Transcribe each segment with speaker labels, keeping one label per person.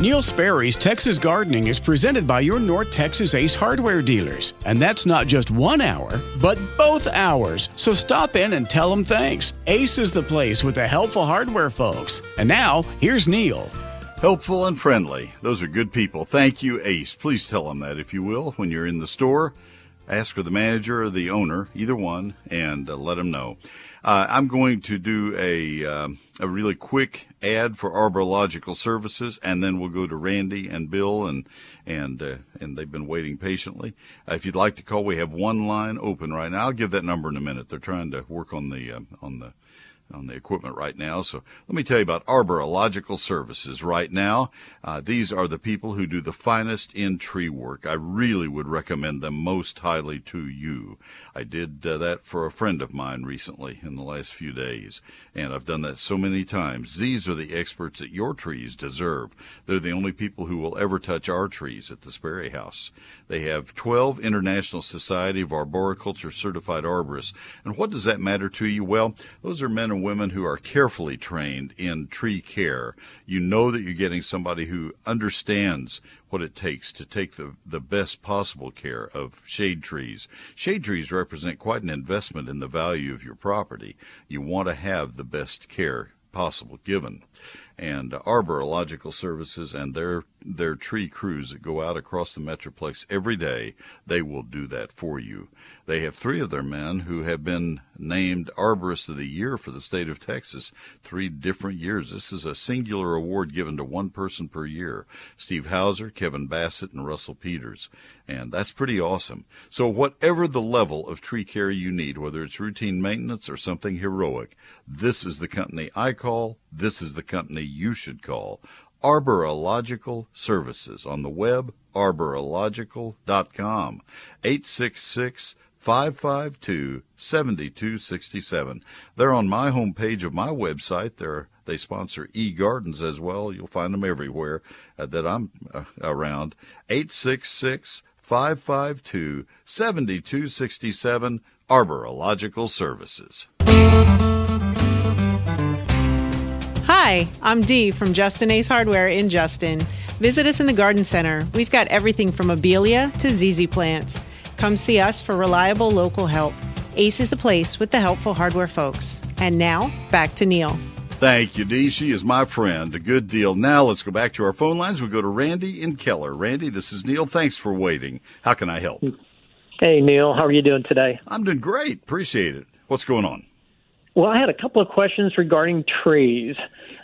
Speaker 1: Neil Sperry's Texas Gardening is presented by your North Texas Ace Hardware dealers. And that's not just one hour, but both hours. So stop in and tell them thanks. Ace is the place with the helpful hardware folks. And now, here's Neil.
Speaker 2: Helpful and friendly. Those are good people. Thank you, Ace. Please tell them that, if you will, when you're in the store. Ask for the manager or the owner, either one, and uh, let them know. Uh, I'm going to do a um, a really quick ad for Arborilogical Services, and then we'll go to Randy and Bill, and and uh, and they've been waiting patiently. Uh, if you'd like to call, we have one line open right now. I'll give that number in a minute. They're trying to work on the uh, on the on the equipment right now. So let me tell you about Arborilogical Services right now. Uh, these are the people who do the finest in tree work. I really would recommend them most highly to you. I did uh, that for a friend of mine recently in the last few days, and I've done that so many times. These are the experts that your trees deserve. They're the only people who will ever touch our trees at the Sperry House. They have 12 International Society of Arboriculture certified arborists. And what does that matter to you? Well, those are men and women who are carefully trained in tree care. You know that you're getting somebody who understands what it takes to take the, the best possible care of shade trees. Shade trees represent quite an investment in the value of your property. You want to have the best care possible given and arborilogical services and their their tree crews that go out across the metroplex every day they will do that for you. They have three of their men who have been named arborists of the year for the state of texas three different years. This is a singular award given to one person per year steve hauser kevin bassett and russell peters. And that's pretty awesome. So whatever the level of tree care you need whether it's routine maintenance or something heroic this is the company i call this is the company you should call. Arborilogical Services on the web, arborilogical.com. 866 552 7267. They're on my homepage of my website. They're, they sponsor eGardens as well. You'll find them everywhere uh, that I'm uh, around. 866 552 7267. Arborilogical Services.
Speaker 3: Hi, I'm Dee from Justin Ace Hardware in Justin. Visit us in the Garden Center. We've got everything from abelia to ZZ plants. Come see us for reliable local help. Ace is the place with the helpful hardware folks. And now, back to Neil.
Speaker 2: Thank you, Dee. She is my friend. A good deal. Now let's go back to our phone lines. We go to Randy in Keller. Randy, this is Neil. Thanks for waiting. How can I help?
Speaker 4: Hey, Neil. How are you doing today?
Speaker 2: I'm doing great. Appreciate it. What's going on?
Speaker 4: Well, I had a couple of questions regarding trees.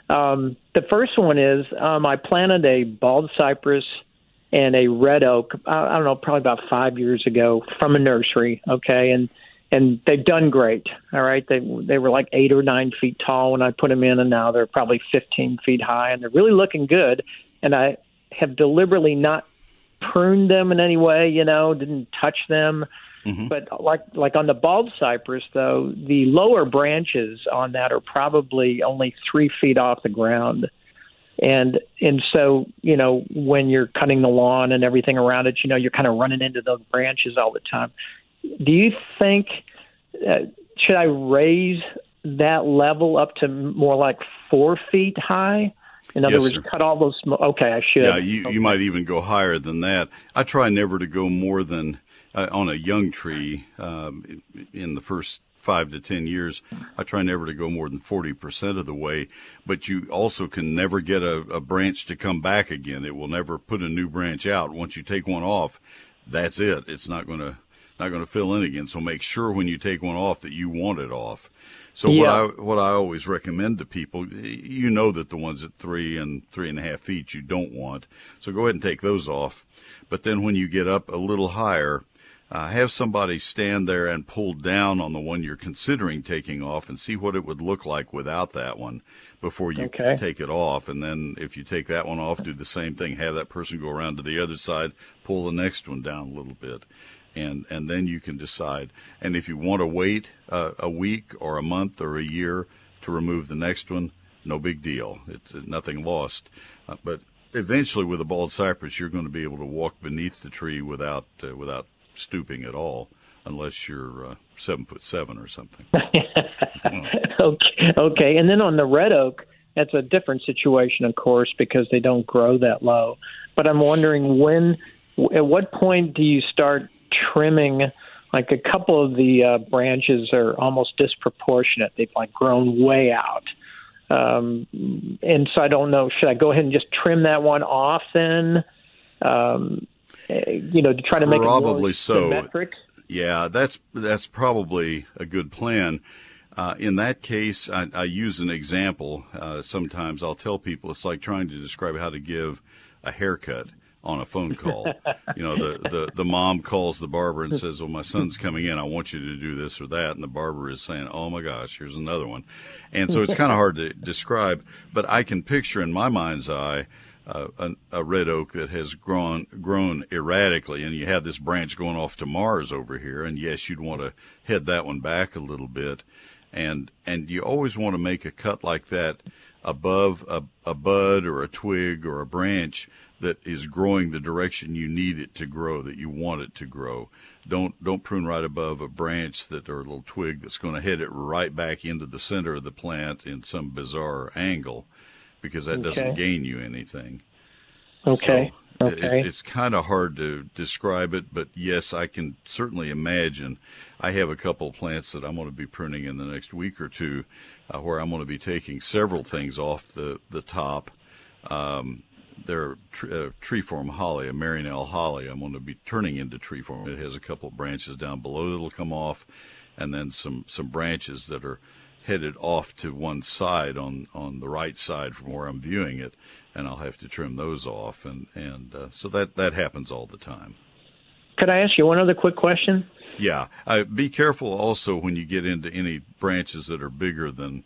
Speaker 4: Um, the first one is um, I planted a bald cypress and a red oak. I, I don't know, probably about five years ago from a nursery. Okay, and and they've done great. All right, they they were like eight or nine feet tall when I put them in, and now they're probably 15 feet high, and they're really looking good. And I have deliberately not pruned them in any way. You know, didn't touch them. Mm-hmm. But like like on the bald cypress, though, the lower branches on that are probably only three feet off the ground, and and so you know when you're cutting the lawn and everything around it, you know you're kind of running into those branches all the time. Do you think uh, should I raise that level up to more like four feet high? In other
Speaker 2: yes,
Speaker 4: words,
Speaker 2: sir.
Speaker 4: cut all those. Okay, I should.
Speaker 2: Yeah, you,
Speaker 4: okay.
Speaker 2: you might even go higher than that. I try never to go more than uh, on a young tree um, in the first five to ten years, I try never to go more than forty percent of the way. But you also can never get a, a, branch to come back again. It will never put a new branch out. Once you take one off, that's it. It's not going to not going to fill in again. So make sure when you take one off that you want it off. So
Speaker 4: yeah.
Speaker 2: what I what I always recommend to people, you know that the ones at three and three and a half feet you don't want. So go ahead and take those off. But then when you get up a little higher, uh, have somebody stand there and pull down on the one you're considering taking off and see what it would look like without that one before you
Speaker 4: okay.
Speaker 2: take it off. And then if you take that one off, do the same thing. Have that person go around to the other side, pull the next one down a little bit. And, and then you can decide. And if you want to wait uh, a week or a month or a year to remove the next one, no big deal. It's nothing lost. Uh, but eventually, with a bald cypress, you're going to be able to walk beneath the tree without uh, without stooping at all, unless you're uh, seven foot seven or something.
Speaker 4: okay, okay. And then on the red oak, That's a different situation, of course, because they don't grow that low. But I'm wondering when, at what point do you start trimming? Like a couple of the uh, branches are almost disproportionate. They've like grown way out. Um, and so I don't know. Should I go ahead and just trim that one off then? Um, you know, to try to make
Speaker 2: probably so.
Speaker 4: symmetric.
Speaker 2: Yeah, that's that's probably a good plan. Uh, in that case, I, I, use an example. Uh, sometimes I'll tell people it's like trying to describe how to give a haircut on a phone call. you know, the, the, the mom calls the barber and says, Well, my son's coming in. I want you to do this or that. And the barber is saying, Oh my gosh, here's another one. And so it's kind of hard to describe, but I can picture in my mind's eye uh, a, a, red oak that has grown grown erratically, and you have this branch going off to Mars over here, and yes, you'd want to head that one back a little bit, and and you always want to make a cut like that above a, a bud or a twig or a branch that is growing the direction you need it to grow, that you want it to grow. Don't don't prune right above a branch that or a little twig that's going to head it right back into the center of the plant in some bizarre angle because that okay. doesn't gain you anything.
Speaker 4: Okay.
Speaker 2: So okay. It, it's kind of hard to describe it, but yes, I can certainly imagine. I have a couple of plants that I'm going to be pruning in the next week or two, uh, where I'm going to be taking several things off the the top. Um, they're tr- uh, treeform holly, a Mary Nell holly. I'm going to be turning into tree form. It has a couple of branches down below that'll come off, and then some some branches that are headed off to one side on, on the right side from where I'm viewing it, and I'll have to trim those off, and and uh, so that that happens all the time.
Speaker 4: Could I ask you one other quick question?
Speaker 2: Yeah, uh, be careful also when you get into any branches that are bigger than.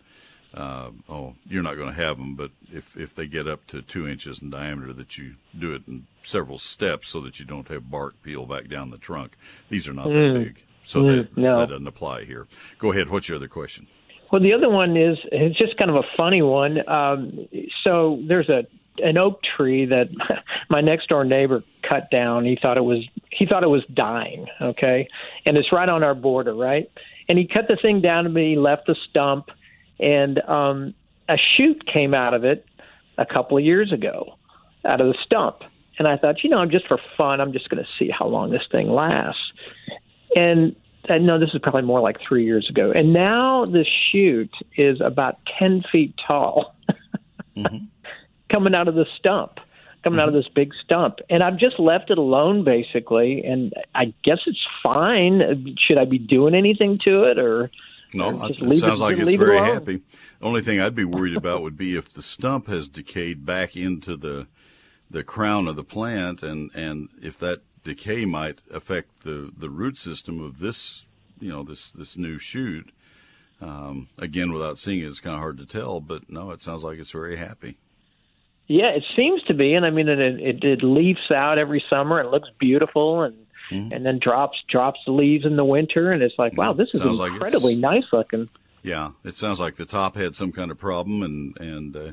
Speaker 2: Uh, oh, you're not going to have them, but if if they get up to two inches in diameter, that you do it in several steps so that you don't have bark peel back down the trunk. These are not mm. that big, so mm, that, no. that doesn't apply here. Go ahead. What's your other question?
Speaker 4: Well, the other one is it's just kind of a funny one. Um, so there's a an oak tree that my next door neighbor cut down. He thought it was he thought it was dying. Okay, and it's right on our border, right? And he cut the thing down to me, left the stump, and um, a shoot came out of it a couple of years ago, out of the stump. And I thought, you know, I'm just for fun, I'm just going to see how long this thing lasts. And uh, no, this is probably more like three years ago. And now the shoot is about 10 feet tall mm-hmm. coming out of the stump, coming mm-hmm. out of this big stump. And I've just left it alone, basically. And I guess it's fine. Should I be doing anything to it or?
Speaker 2: No, it sounds it, like it's very it happy. The only thing I'd be worried about would be if the stump has decayed back into the the crown of the plant, and and if that decay might affect the, the root system of this, you know, this, this new shoot. Um, again, without seeing it, it's kind of hard to tell, but no, it sounds like it's very happy.
Speaker 4: Yeah, it seems to be, and I mean, it it, it leaves out every summer. It looks beautiful, and mm-hmm. and then drops drops the leaves in the winter, and it's like, wow, this is sounds incredibly like nice looking.
Speaker 2: Yeah, it sounds like the top had some kind of problem, and and uh,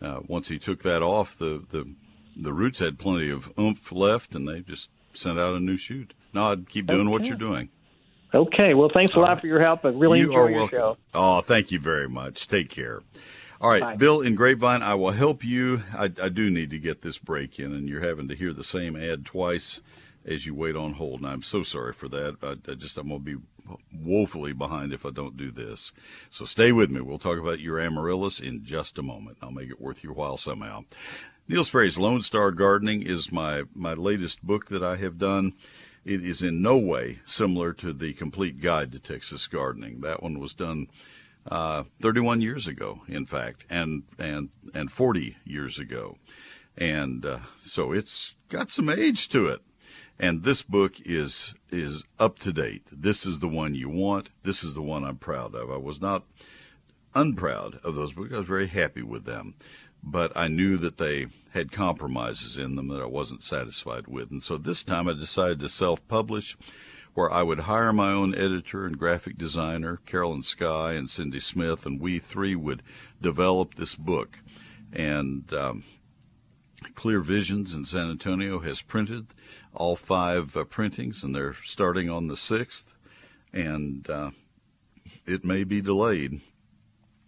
Speaker 2: uh, once he took that off, the the the roots had plenty of oomph left, and they just sent out a new shoot. No, I'd keep doing okay. what you're doing.
Speaker 4: Okay. Well, thanks a All lot right. for your help. I really
Speaker 2: you
Speaker 4: enjoy
Speaker 2: your welcome. show. Oh, thank you very much. Take care. All right, Bye. Bill in Grapevine, I will help you. I, I, do need to get this break in, and you're having to hear the same ad twice as you wait on hold. And I'm so sorry for that. I, I just I'm going to be woefully behind if I don't do this. So stay with me. We'll talk about your amaryllis in just a moment. I'll make it worth your while somehow. Neil Sperry's Lone Star Gardening is my, my latest book that I have done. It is in no way similar to the complete guide to Texas gardening. That one was done uh, 31 years ago, in fact, and and and 40 years ago, and uh, so it's got some age to it. And this book is is up to date. This is the one you want. This is the one I'm proud of. I was not unproud of those books. I was very happy with them but I knew that they had compromises in them that I wasn't satisfied with. And so this time I decided to self publish, where I would hire my own editor and graphic designer, Carolyn Sky and Cindy Smith, and we three would develop this book. And um, Clear Visions in San Antonio has printed all five uh, printings, and they're starting on the 6th. And uh, it may be delayed.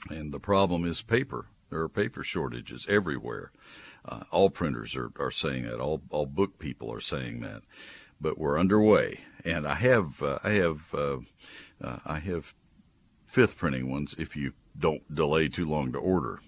Speaker 2: And the problem is paper There are paper shortages everywhere. Uh, all printers are, are saying that. All all book people are saying that. But we're underway, and I have uh, I have uh, uh I have fifth printing ones if you don't delay too long to order.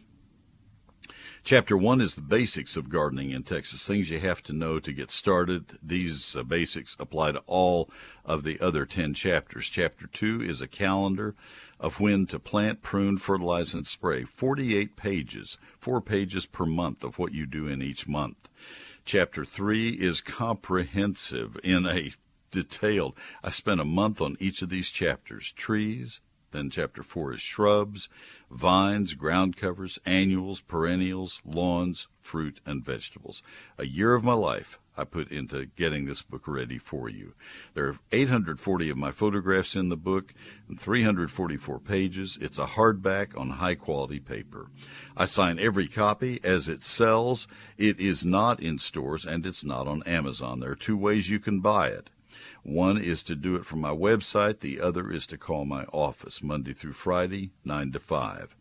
Speaker 2: Chapter one is the basics of gardening in Texas, things you have to know to get started. These uh, basics apply to all of the other 10 chapters. Chapter two is a calendar of when to plant, prune, fertilize, and spray. 48 pages, four pages per month of what you do in each month. Chapter three is comprehensive in a detailed. I spent a month on each of these chapters trees, then chapter four is shrubs, vines, ground covers, annuals, perennials, lawns, fruit, and vegetables. A year of my life I put into getting this book ready for you. There are 840 of my photographs in the book and 344 pages. It's a hardback on high quality paper. I sign every copy as it sells. It is not in stores and it's not on Amazon. There are two ways you can buy it. One is to do it from my website, the other is to call my office Monday through Friday, 9 to 5.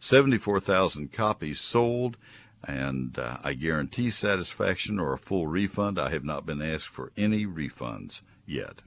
Speaker 2: 74,000 copies sold, and uh, I guarantee satisfaction or a full refund. I have not been asked for any refunds yet.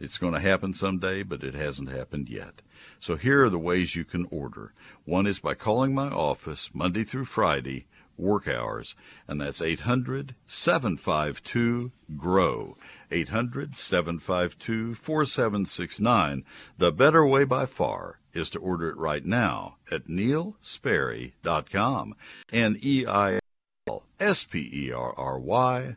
Speaker 2: It's going to happen someday, but it hasn't happened yet. So here are the ways you can order. One is by calling my office Monday through Friday work hours, and that's 800 752 GROW. 800 752 4769. The better way by far is to order it right now at neilsperry.com. N E I L S P E R R Y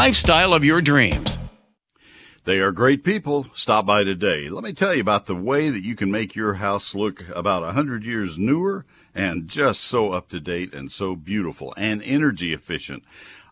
Speaker 1: lifestyle of your dreams.
Speaker 2: They are great people. Stop by today. Let me tell you about the way that you can make your house look about a hundred years newer and just so up to date and so beautiful and energy efficient.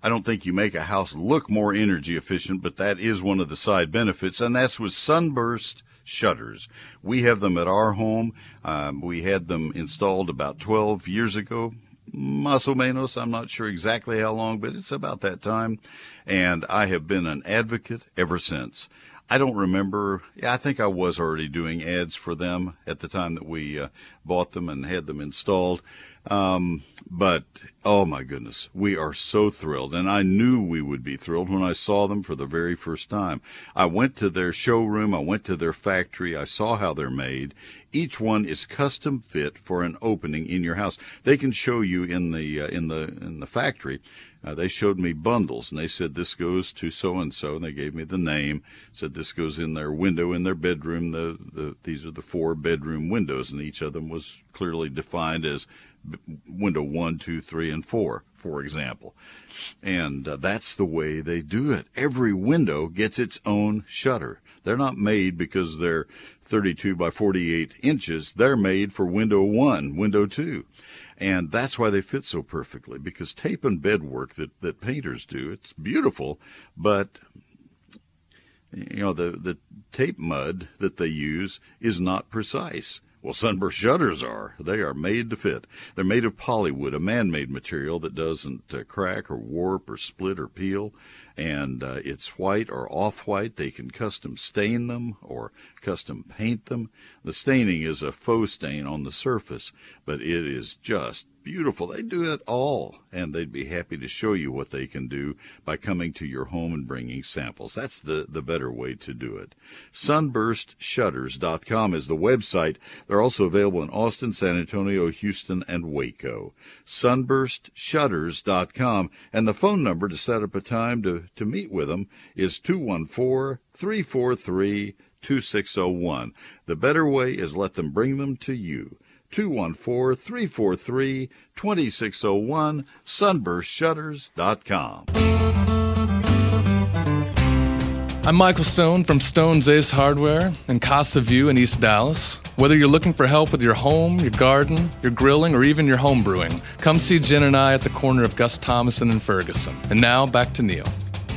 Speaker 2: I don't think you make a house look more energy efficient, but that is one of the side benefits, and that's with sunburst shutters. We have them at our home. Um, we had them installed about 12 years ago. Más o menos. I'm not sure exactly how long, but it's about that time. And I have been an advocate ever since. I don't remember. Yeah, I think I was already doing ads for them at the time that we uh, bought them and had them installed. Um, but oh my goodness, we are so thrilled. And I knew we would be thrilled when I saw them for the very first time. I went to their showroom. I went to their factory. I saw how they're made. Each one is custom fit for an opening in your house. They can show you in the, uh, in the, in the factory. Uh, they showed me bundles and they said this goes to so and so and they gave me the name said this goes in their window in their bedroom the, the these are the four bedroom windows and each of them was clearly defined as window one, two, three, and four, for example. And uh, that's the way they do it. Every window gets its own shutter. They're not made because they're 32 by 48 inches. They're made for window one, window two. And that's why they fit so perfectly because tape and bed work that, that painters do, it's beautiful, but you know, the, the tape mud that they use is not precise. Well, sunburst shutters are. They are made to fit. They're made of polywood, a man-made material that doesn't uh, crack or warp or split or peel. and uh, it's white or off white. They can custom stain them or custom paint them. The staining is a faux stain on the surface, but it is just beautiful. They do it all, and they'd be happy to show you what they can do by coming to your home and bringing samples. That's the, the better way to do it. Sunburstshutters.com is the website. They're also available in Austin, San Antonio, Houston, and Waco. Sunburstshutters.com, and the phone number to set up a time to, to meet with them is 214 343 2601. The better way is let them bring them to you. 214 343 2601, sunburstshutters.com.
Speaker 5: I'm Michael Stone from Stone's Ace Hardware in Casa View in East Dallas. Whether you're looking for help with your home, your garden, your grilling, or even your home brewing, come see Jen and I at the corner of Gus Thomasson and Ferguson. And now back to Neil.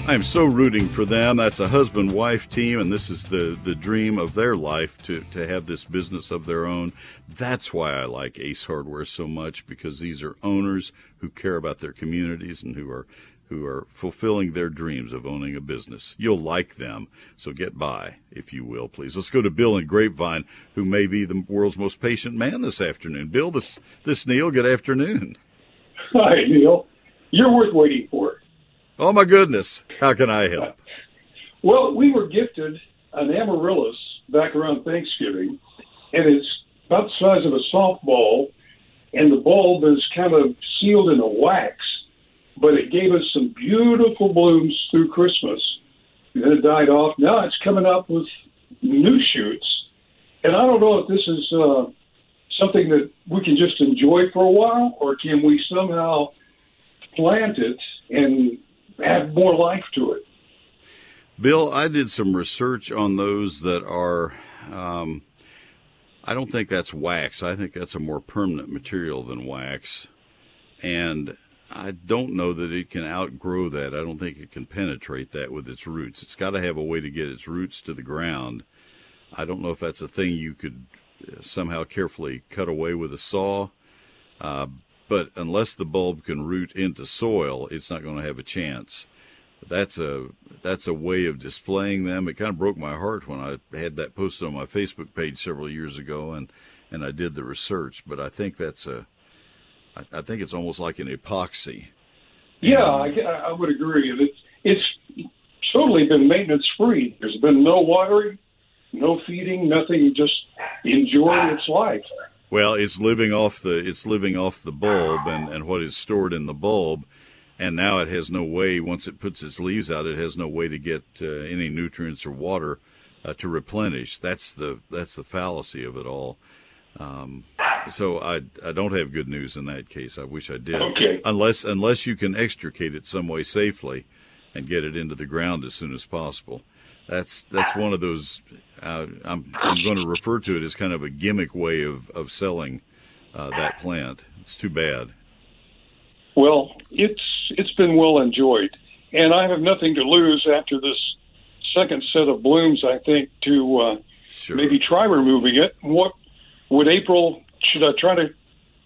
Speaker 2: I am so rooting for them. That's a husband wife team, and this is the, the dream of their life to, to have this business of their own. That's why I like Ace Hardware so much because these are owners who care about their communities and who are who are fulfilling their dreams of owning a business. You'll like them, so get by, if you will, please. Let's go to Bill in Grapevine, who may be the world's most patient man this afternoon. Bill, this this Neil. Good afternoon.
Speaker 6: Hi, Neil. You're worth waiting for.
Speaker 2: Oh my goodness! How can I help?
Speaker 6: Well, we were gifted an amaryllis back around Thanksgiving, and it's about the size of a softball, and the bulb is kind of sealed in a wax, but it gave us some beautiful blooms through Christmas. And then it died off. Now it's coming up with new shoots, and I don't know if this is uh, something that we can just enjoy for a while, or can we somehow plant it and have more life to it.
Speaker 2: Bill, I did some research on those that are. Um, I don't think that's wax. I think that's a more permanent material than wax, and I don't know that it can outgrow that. I don't think it can penetrate that with its roots. It's got to have a way to get its roots to the ground. I don't know if that's a thing you could uh, somehow carefully cut away with a saw. Uh, but unless the bulb can root into soil, it's not going to have a chance. That's a that's a way of displaying them. It kind of broke my heart when I had that posted on my Facebook page several years ago, and and I did the research. But I think that's a I, I think it's almost like an epoxy.
Speaker 6: Yeah, I, I would agree. It's it's totally been maintenance free. There's been no watering, no feeding, nothing. Just enjoying its life.
Speaker 2: Well, it's living off the it's living off the bulb and, and what is stored in the bulb, and now it has no way. Once it puts its leaves out, it has no way to get uh, any nutrients or water uh, to replenish. That's the that's the fallacy of it all. Um, so I I don't have good news in that case. I wish I did.
Speaker 6: Okay.
Speaker 2: Unless unless you can extricate it some way safely, and get it into the ground as soon as possible. That's that's one of those uh, I'm, I'm going to refer to it as kind of a gimmick way of, of selling uh, that plant. It's too bad.
Speaker 6: Well, it's it's been well enjoyed, and I have nothing to lose after this second set of blooms. I think to uh,
Speaker 2: sure.
Speaker 6: maybe try removing it. What would April? Should I try to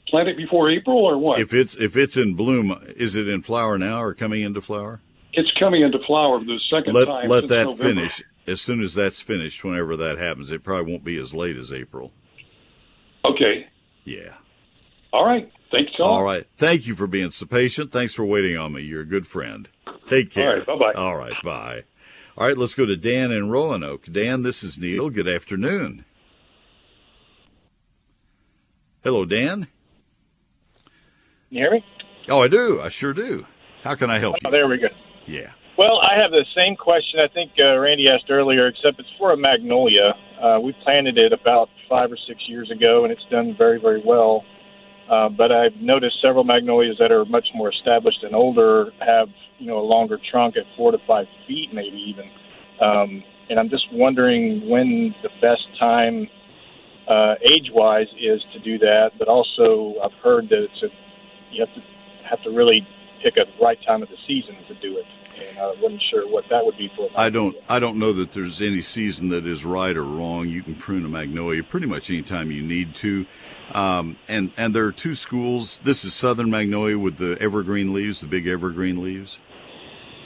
Speaker 6: plant it before April or what?
Speaker 2: If it's if it's in bloom, is it in flower now or coming into flower?
Speaker 6: It's coming into flower the second
Speaker 2: let,
Speaker 6: time.
Speaker 2: Let that
Speaker 6: November.
Speaker 2: finish. As soon as that's finished, whenever that happens, it probably won't be as late as April.
Speaker 6: Okay.
Speaker 2: Yeah.
Speaker 6: All right. Thanks.
Speaker 2: All right. Thank you for being so patient. Thanks for waiting on me. You're a good friend. Take care.
Speaker 6: All right. Bye bye.
Speaker 2: All right. Bye. All right. Let's go to Dan in Roanoke. Dan, this is Neil. Good afternoon. Hello, Dan.
Speaker 7: You hear me?
Speaker 2: Oh, I do. I sure do. How can I help
Speaker 7: Oh,
Speaker 2: you?
Speaker 7: there we go.
Speaker 2: Yeah.
Speaker 7: Well, I have the same question I think uh, Randy asked earlier, except it's for a magnolia. Uh, we planted it about five or six years ago, and it's done very, very well. Uh, but I've noticed several magnolias that are much more established and older have, you know, a longer trunk at four to five feet, maybe even. Um, and I'm just wondering when the best time, uh, age-wise, is to do that. But also, I've heard that it's a you have to have to really pick a right time of the season to do it. And I wasn't sure what that would be for.
Speaker 2: I don't. I don't know that there's any season that is right or wrong. You can prune a magnolia pretty much anytime you need to. Um, and and there are two schools. This is southern magnolia with the evergreen leaves, the big evergreen leaves.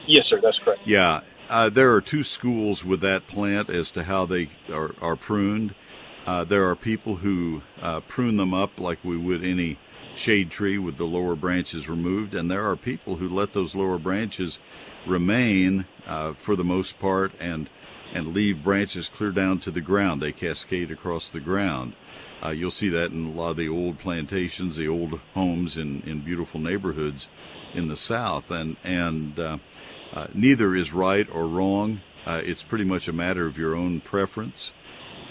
Speaker 7: Yes, sir. That's correct.
Speaker 2: Yeah, uh, there are two schools with that plant as to how they are, are pruned. Uh, there are people who uh, prune them up like we would any shade tree with the lower branches removed, and there are people who let those lower branches remain uh, for the most part and and leave branches clear down to the ground. They cascade across the ground. Uh, you'll see that in a lot of the old plantations, the old homes in, in beautiful neighborhoods in the South, and and uh, uh, neither is right or wrong. Uh, it's pretty much a matter of your own preference.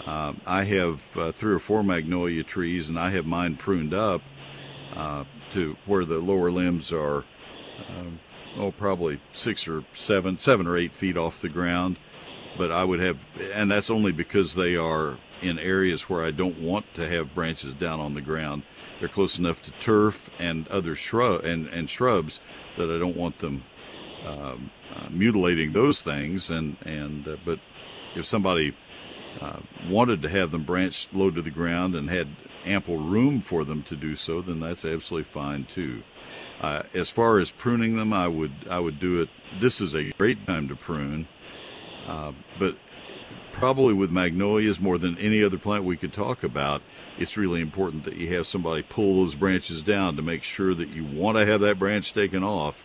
Speaker 2: Uh, I have three or four magnolia trees, and I have mine pruned up to where the lower limbs are, oh, probably six or seven, seven or eight feet off the ground. But I would have, and that's only because they are in areas where I don't want to have branches down on the ground. They're close enough to turf and other shrub and, and shrubs that I don't want them um, uh, mutilating those things. And and uh, but if somebody uh, wanted to have them branched low to the ground and had ample room for them to do so, then that's absolutely fine too. Uh, as far as pruning them, I would I would do it. This is a great time to prune, uh, but probably with magnolias more than any other plant we could talk about, it's really important that you have somebody pull those branches down to make sure that you want to have that branch taken off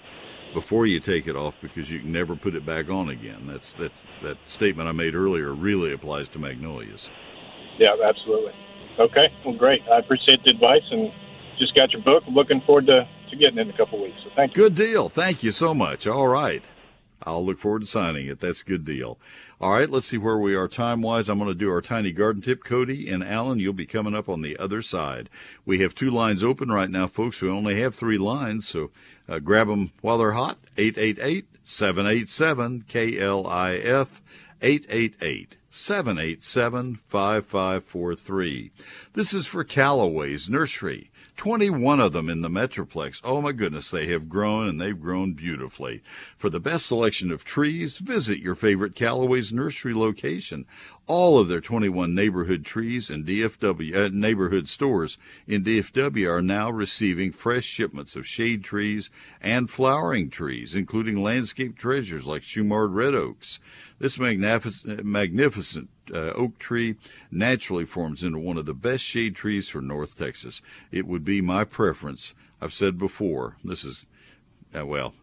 Speaker 2: before you take it off because you can never put it back on again. That's that's that statement I made earlier really applies to magnolias.
Speaker 7: Yeah, absolutely. Okay, well, great. I appreciate the advice and just got your book. Looking forward to, to getting it in a couple weeks. So thank
Speaker 2: you. Good deal. Thank you so much. All right. I'll look forward to signing it. That's a good deal. All right, let's see where we are time wise. I'm going to do our tiny garden tip. Cody and Alan, you'll be coming up on the other side. We have two lines open right now, folks. We only have three lines, so uh, grab them while they're hot. 888 787 KLIF 888 787 5543. This is for Callaway's Nursery. 21 of them in the Metroplex. Oh my goodness, they have grown and they've grown beautifully. For the best selection of trees, visit your favorite Callaway's nursery location. All of their 21 neighborhood trees and DFW uh, neighborhood stores in DFW are now receiving fresh shipments of shade trees and flowering trees, including landscape treasures like Shumard red oaks. This magnificent, magnificent uh, oak tree naturally forms into one of the best shade trees for North Texas. It would be my preference. I've said before, this is, uh, well,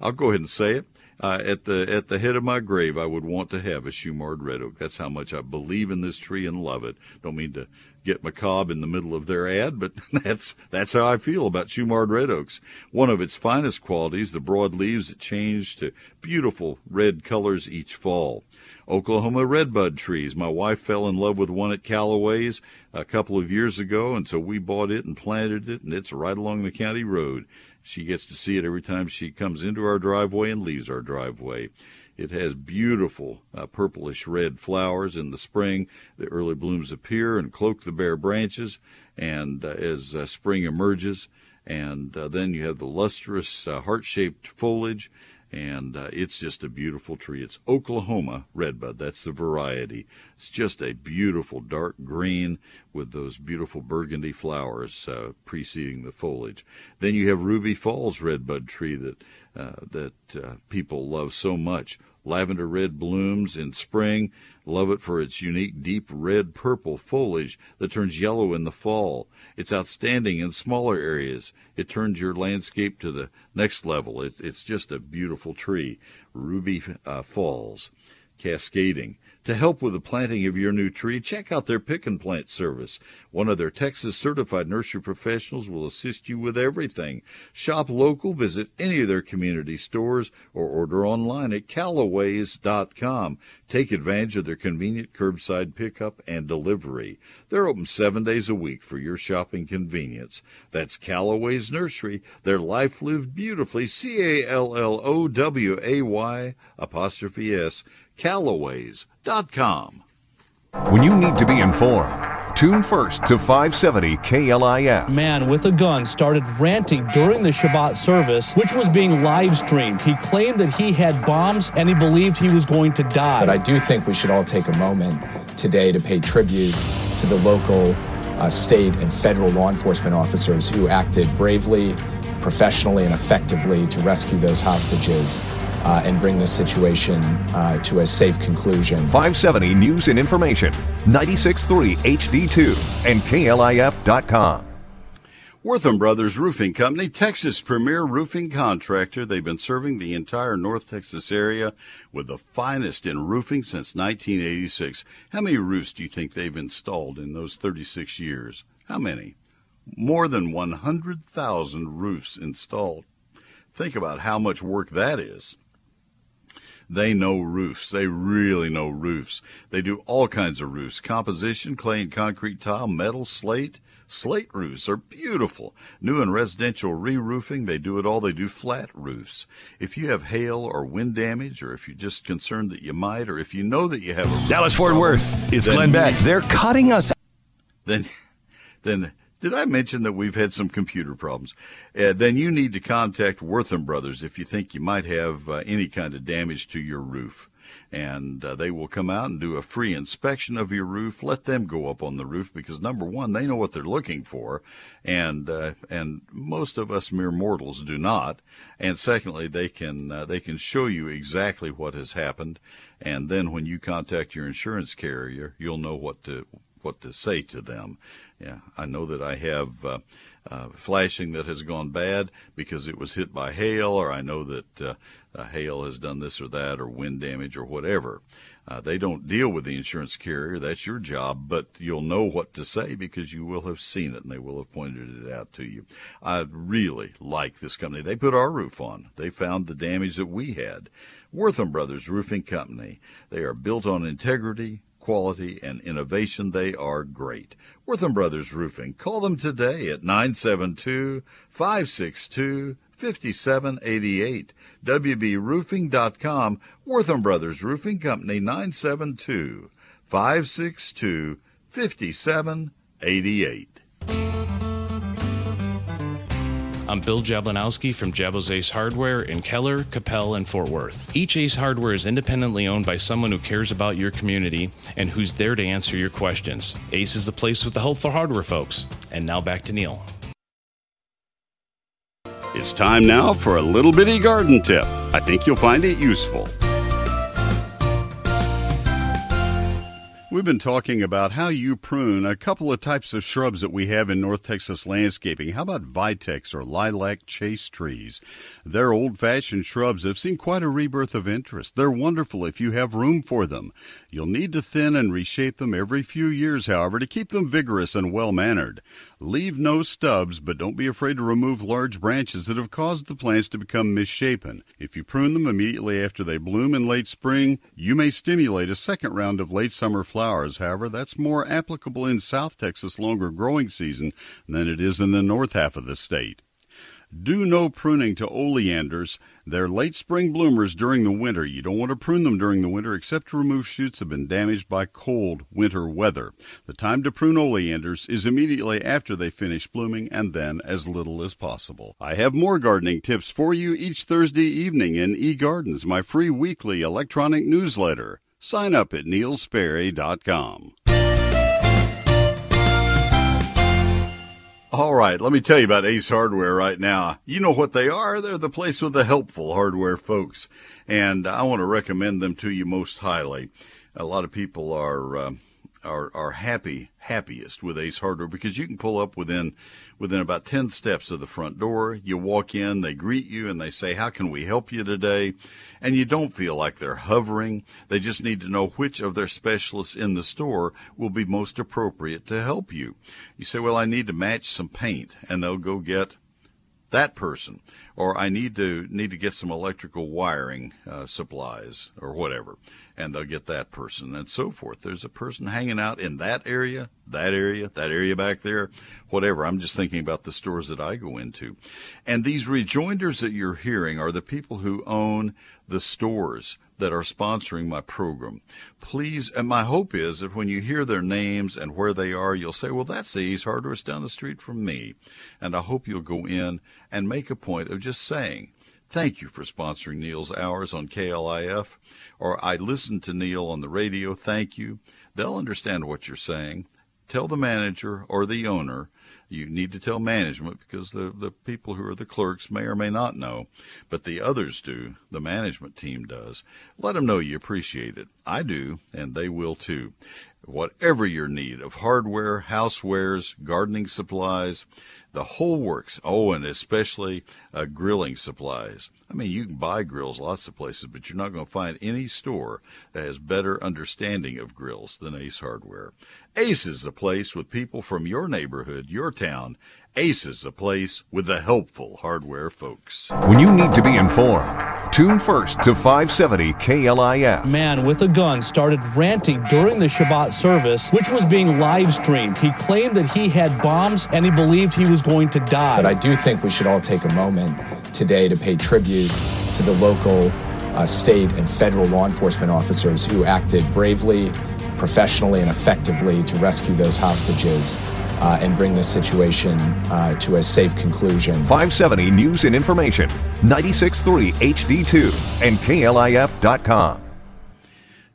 Speaker 2: I'll go ahead and say it. Uh, at the at the head of my grave, I would want to have a Shumard red oak. That's how much I believe in this tree and love it. Don't mean to get macabre in the middle of their ad, but that's that's how I feel about Shumard red oaks. One of its finest qualities, the broad leaves that change to beautiful red colors each fall. Oklahoma redbud trees. My wife fell in love with one at Callaway's a couple of years ago, and so we bought it and planted it, and it's right along the county road. She gets to see it every time she comes into our driveway and leaves our driveway. It has beautiful uh, purplish red flowers in the spring. The early blooms appear and cloak the bare branches, and uh, as uh, spring emerges, and uh, then you have the lustrous uh, heart-shaped foliage and uh, it's just a beautiful tree. It's Oklahoma redbud. That's the variety. It's just a beautiful dark green with those beautiful burgundy flowers uh, preceding the foliage. Then you have Ruby Falls redbud tree that uh, that uh, people love so much. Lavender red blooms in spring. Love it for its unique deep red purple foliage that turns yellow in the fall. It's outstanding in smaller areas. It turns your landscape to the next level. It, it's just a beautiful tree. Ruby uh, Falls, cascading. To help with the planting of your new tree, check out their pick and plant service. One of their Texas certified nursery professionals will assist you with everything. Shop local, visit any of their community stores, or order online at callaways.com. Take advantage of their convenient curbside pickup and delivery. They're open seven days a week for your shopping convenience. That's Callaway's Nursery. Their life lived beautifully. C A L L O W A Y apostrophe S callaways.com.
Speaker 8: When you need to be informed, tune first to 570 KLIF.
Speaker 9: Man with a gun started ranting during the Shabbat service, which was being live streamed. He claimed that he had bombs and he believed he was going to die.
Speaker 10: But I do think we should all take a moment today to pay tribute to the local, uh, state, and federal law enforcement officers who acted bravely professionally and effectively to rescue those hostages uh, and bring this situation uh, to a safe conclusion.
Speaker 8: 570 News and Information, 96.3 HD2, and KLIF.com.
Speaker 2: Wortham Brothers Roofing Company, Texas' premier roofing contractor. They've been serving the entire North Texas area with the finest in roofing since 1986. How many roofs do you think they've installed in those 36 years? How many? More than 100,000 roofs installed. Think about how much work that is. They know roofs. They really know roofs. They do all kinds of roofs composition, clay and concrete tile, metal, slate Slate roofs are beautiful. New and residential re-roofing, they do it all. They do flat roofs. If you have hail or wind damage, or if you're just concerned that you might, or if you know that you have a
Speaker 11: Dallas Fort Worth, it's Glenn Beck. They're cutting us.
Speaker 2: Then, then did I mention that we've had some computer problems? Uh, then you need to contact Wortham Brothers if you think you might have uh, any kind of damage to your roof and uh, they will come out and do a free inspection of your roof. Let them go up on the roof because number one, they know what they're looking for, and uh, and most of us mere mortals do not. And secondly, they can uh, they can show you exactly what has happened, and then when you contact your insurance carrier, you'll know what to what to say to them. Yeah, I know that I have uh, uh, flashing that has gone bad because it was hit by hail, or I know that uh, hail has done this or that, or wind damage or whatever. Uh, they don't deal with the insurance carrier. That's your job, but you'll know what to say because you will have seen it and they will have pointed it out to you. I really like this company. They put our roof on. They found the damage that we had. Wortham Brothers Roofing Company. They are built on integrity, quality, and innovation. They are great. Wortham Brothers Roofing. Call them today at 972 562 5788. WBRoofing.com. Wortham Brothers Roofing Company 972 562 5788.
Speaker 12: I'm Bill Jablanowski from Jabos Ace Hardware in Keller, Coppell, and Fort Worth. Each Ace Hardware is independently owned by someone who cares about your community and who's there to answer your questions. Ace is the place with the helpful hardware folks. And now back to Neil.
Speaker 2: It's time now for a little bitty garden tip. I think you'll find it useful. We've been talking about how you prune a couple of types of shrubs that we have in North Texas landscaping. How about vitex or lilac chaste trees? They're old fashioned shrubs have seen quite a rebirth of interest. They're wonderful if you have room for them. You'll need to thin and reshape them every few years, however, to keep them vigorous and well mannered. Leave no stubs, but don't be afraid to remove large branches that have caused the plants to become misshapen. If you prune them immediately after they bloom in late spring, you may stimulate a second round of late summer flowers. However, that's more applicable in South Texas longer growing season than it is in the north half of the state. Do no pruning to oleanders. They're late spring bloomers during the winter. You don't want to prune them during the winter except to remove shoots that have been damaged by cold winter weather. The time to prune oleanders is immediately after they finish blooming and then as little as possible. I have more gardening tips for you each Thursday evening in eGardens, my free weekly electronic newsletter. Sign up at neilsperry.com. All right, let me tell you about Ace Hardware right now. You know what they are. They're the place with the helpful hardware folks, and I want to recommend them to you most highly. A lot of people are uh, are are happy happiest with Ace Hardware because you can pull up within within about 10 steps of the front door. You walk in, they greet you and they say, "How can we help you today?" And you don't feel like they're hovering. They just need to know which of their specialists in the store will be most appropriate to help you. You say, "Well, I need to match some paint." And they'll go get that person or I need to need to get some electrical wiring uh, supplies or whatever, and they'll get that person and so forth. There's a person hanging out in that area, that area, that area back there, whatever. I'm just thinking about the stores that I go into, and these rejoinders that you're hearing are the people who own the stores that are sponsoring my program. Please, and my hope is that when you hear their names and where they are, you'll say, well, that's the Hardware down the street from me. And I hope you'll go in and make a point of just saying, thank you for sponsoring Neil's Hours on KLIF, or I listened to Neil on the radio, thank you. They'll understand what you're saying. Tell the manager or the owner You need to tell management because the, the people who are the clerks may or may not know, but the others do. The management team does. Let them know you appreciate it. I do, and they will too. Whatever your need of hardware, housewares, gardening supplies, the whole works. Oh, and especially uh, grilling supplies. I mean, you can buy grills lots of places, but you're not going to find any store that has better understanding of grills than Ace Hardware. Ace is the place with people from your neighborhood, your town. Ace is the place with the helpful hardware folks.
Speaker 8: When you need to be informed, tune first to 570 KLIF.
Speaker 9: Man with a gun started ranting during the Shabbat service, which was being live streamed. He claimed that he had bombs and he believed he was going to die.
Speaker 10: But I do think we should all take a moment today to pay tribute to the local, uh, state, and federal law enforcement officers who acted bravely, professionally, and effectively to rescue those hostages. Uh, and bring this situation uh, to a safe conclusion.
Speaker 8: 570 News and Information, 96.3 HD2, and KLIF.com.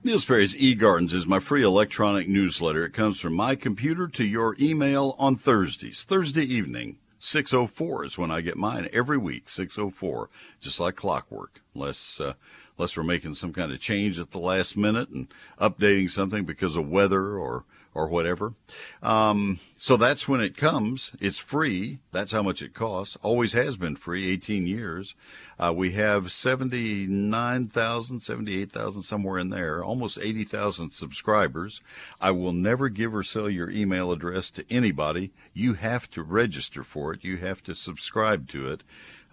Speaker 2: Neil Sperry's eGardens is my free electronic newsletter. It comes from my computer to your email on Thursdays, Thursday evening. 604 is when I get mine every week, 604, just like clockwork, unless, uh, unless we're making some kind of change at the last minute and updating something because of weather or or whatever. Um, so that's when it comes. It's free. That's how much it costs. Always has been free, 18 years. Uh, we have 79,000, 78,000, somewhere in there, almost 80,000 subscribers. I will never give or sell your email address to anybody. You have to register for it. You have to subscribe to it.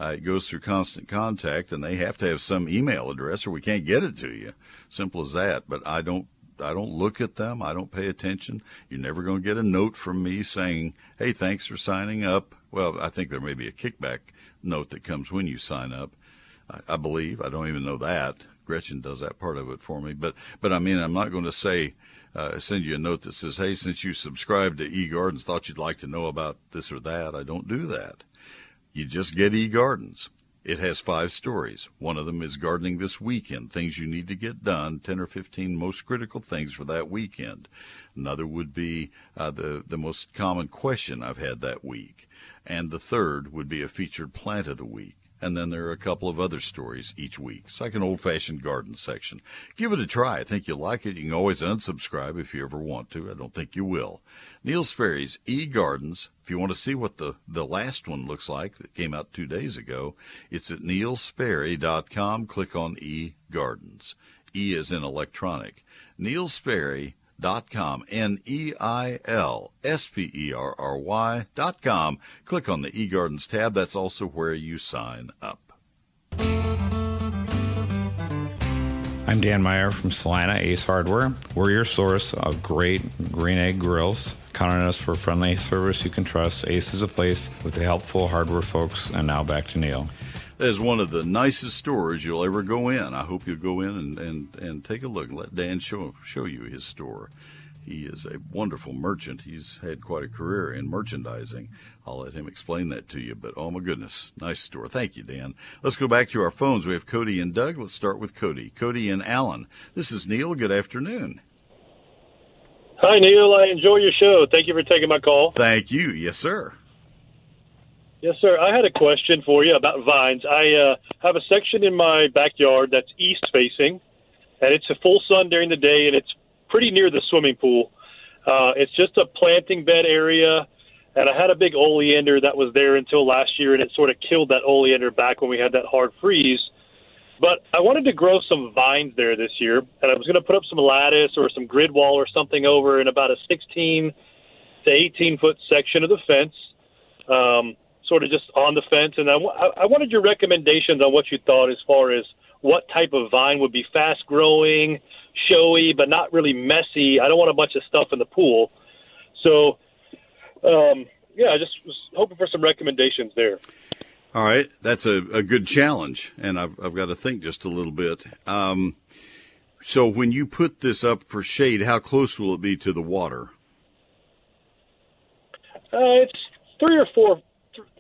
Speaker 2: Uh, it goes through constant contact and they have to have some email address or we can't get it to you. Simple as that. But I don't I don't look at them. I don't pay attention. You're never going to get a note from me saying, "Hey, thanks for signing up." Well, I think there may be a kickback note that comes when you sign up. I, I believe. I don't even know that. Gretchen does that part of it for me. But but I mean, I'm not going to say uh, send you a note that says, "Hey, since you subscribed to eGardens, thought you'd like to know about this or that." I don't do that. You just get eGardens. It has five stories. One of them is gardening this weekend, things you need to get done, 10 or 15 most critical things for that weekend. Another would be uh, the, the most common question I've had that week. And the third would be a featured plant of the week. And then there are a couple of other stories each week. It's like an old fashioned garden section. Give it a try. I think you'll like it. You can always unsubscribe if you ever want to. I don't think you will. Neil Sperry's eGardens. If you want to see what the, the last one looks like that came out two days ago, it's at neilsperry.com. Click on eGardens. E is in electronic. Neil Sperry dot com n e i l s p e r r y dot com. Click on the eGardens tab. That's also where you sign up.
Speaker 13: I'm Dan Meyer from Celina Ace Hardware. We're your source of great green egg grills. Count on us for friendly service you can trust. Ace is a place with the helpful hardware folks. And now back to Neil.
Speaker 2: That is one of the nicest stores you'll ever go in. I hope you'll go in and, and, and take a look. Let Dan show show you his store. He is a wonderful merchant. He's had quite a career in merchandising. I'll let him explain that to you. But oh my goodness, nice store. Thank you, Dan. Let's go back to our phones. We have Cody and Doug. Let's start with Cody. Cody and Allen. This is Neil. Good afternoon.
Speaker 14: Hi, Neil. I enjoy your show. Thank you for taking my call.
Speaker 2: Thank you. Yes, sir.
Speaker 14: Yes, sir. I had a question for you about vines. I uh, have a section in my backyard that's east facing, and it's a full sun during the day, and it's pretty near the swimming pool. Uh, it's just a planting bed area, and I had a big oleander that was there until last year, and it sort of killed that oleander back when we had that hard freeze. But I wanted to grow some vines there this year, and I was going to put up some lattice or some grid wall or something over in about a 16 to 18 foot section of the fence. Um, sort of just on the fence. And I, I wanted your recommendations on what you thought as far as what type of vine would be fast growing, showy, but not really messy. I don't want a bunch of stuff in the pool. So, um, yeah, I just was hoping for some recommendations there.
Speaker 2: All right, that's a, a good challenge, and I've, I've got to think just a little bit. Um, so, when you put this up for shade, how close will it be to the water?
Speaker 14: Uh, it's three or four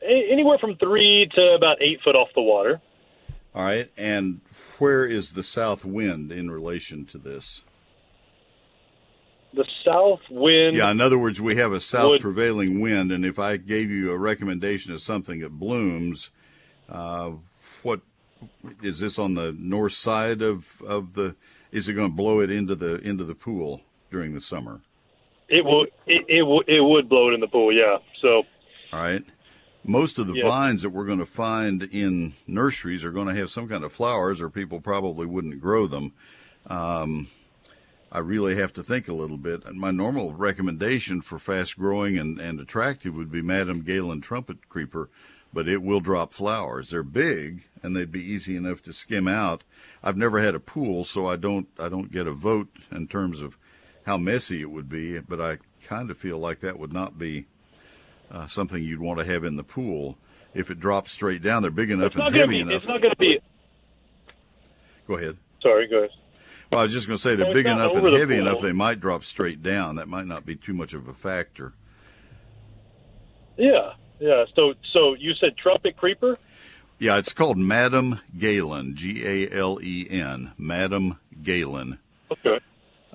Speaker 14: anywhere from three to about eight foot off the water.
Speaker 2: All right, and where is the south wind in relation to this?
Speaker 14: the south wind.
Speaker 2: Yeah, in other words, we have a south
Speaker 14: would-
Speaker 2: prevailing wind, and if I gave you a recommendation of something that blooms, uh, what is this on the north side of, of the? Is it going to blow it into the into the pool during the summer?
Speaker 14: It would it it, it would blow it in the pool. Yeah. So
Speaker 2: All right. Most of the
Speaker 14: Yeah.
Speaker 2: vines that we're going to find in nurseries are going to have some kind of flowers, or people probably wouldn't grow them. Um, I really have to think a little bit. And my normal recommendation for fast growing and, and attractive would be Madame Galen trumpet creeper, but it will drop flowers. They're big and they'd be easy enough to skim out. I've never had a pool, so I don't I don't get a vote in terms of how messy it would be, but I kind of feel like that would not be uh, something you'd want to have in the pool. If it drops straight down, they're big enough and heavy
Speaker 14: be.
Speaker 2: enough.
Speaker 14: It's not going to be.
Speaker 2: Go ahead.
Speaker 14: Sorry. Go ahead.
Speaker 2: Well, I was just going to say they're
Speaker 14: Well,
Speaker 2: big enough and
Speaker 14: over the
Speaker 2: heavy enough they might drop straight down. That might not be too much of a factor.
Speaker 14: Yeah. Yeah. So so you said trumpet creeper.
Speaker 2: Yeah, it's called Madame Galen, G A L E N, Madame Galen.
Speaker 14: Okay.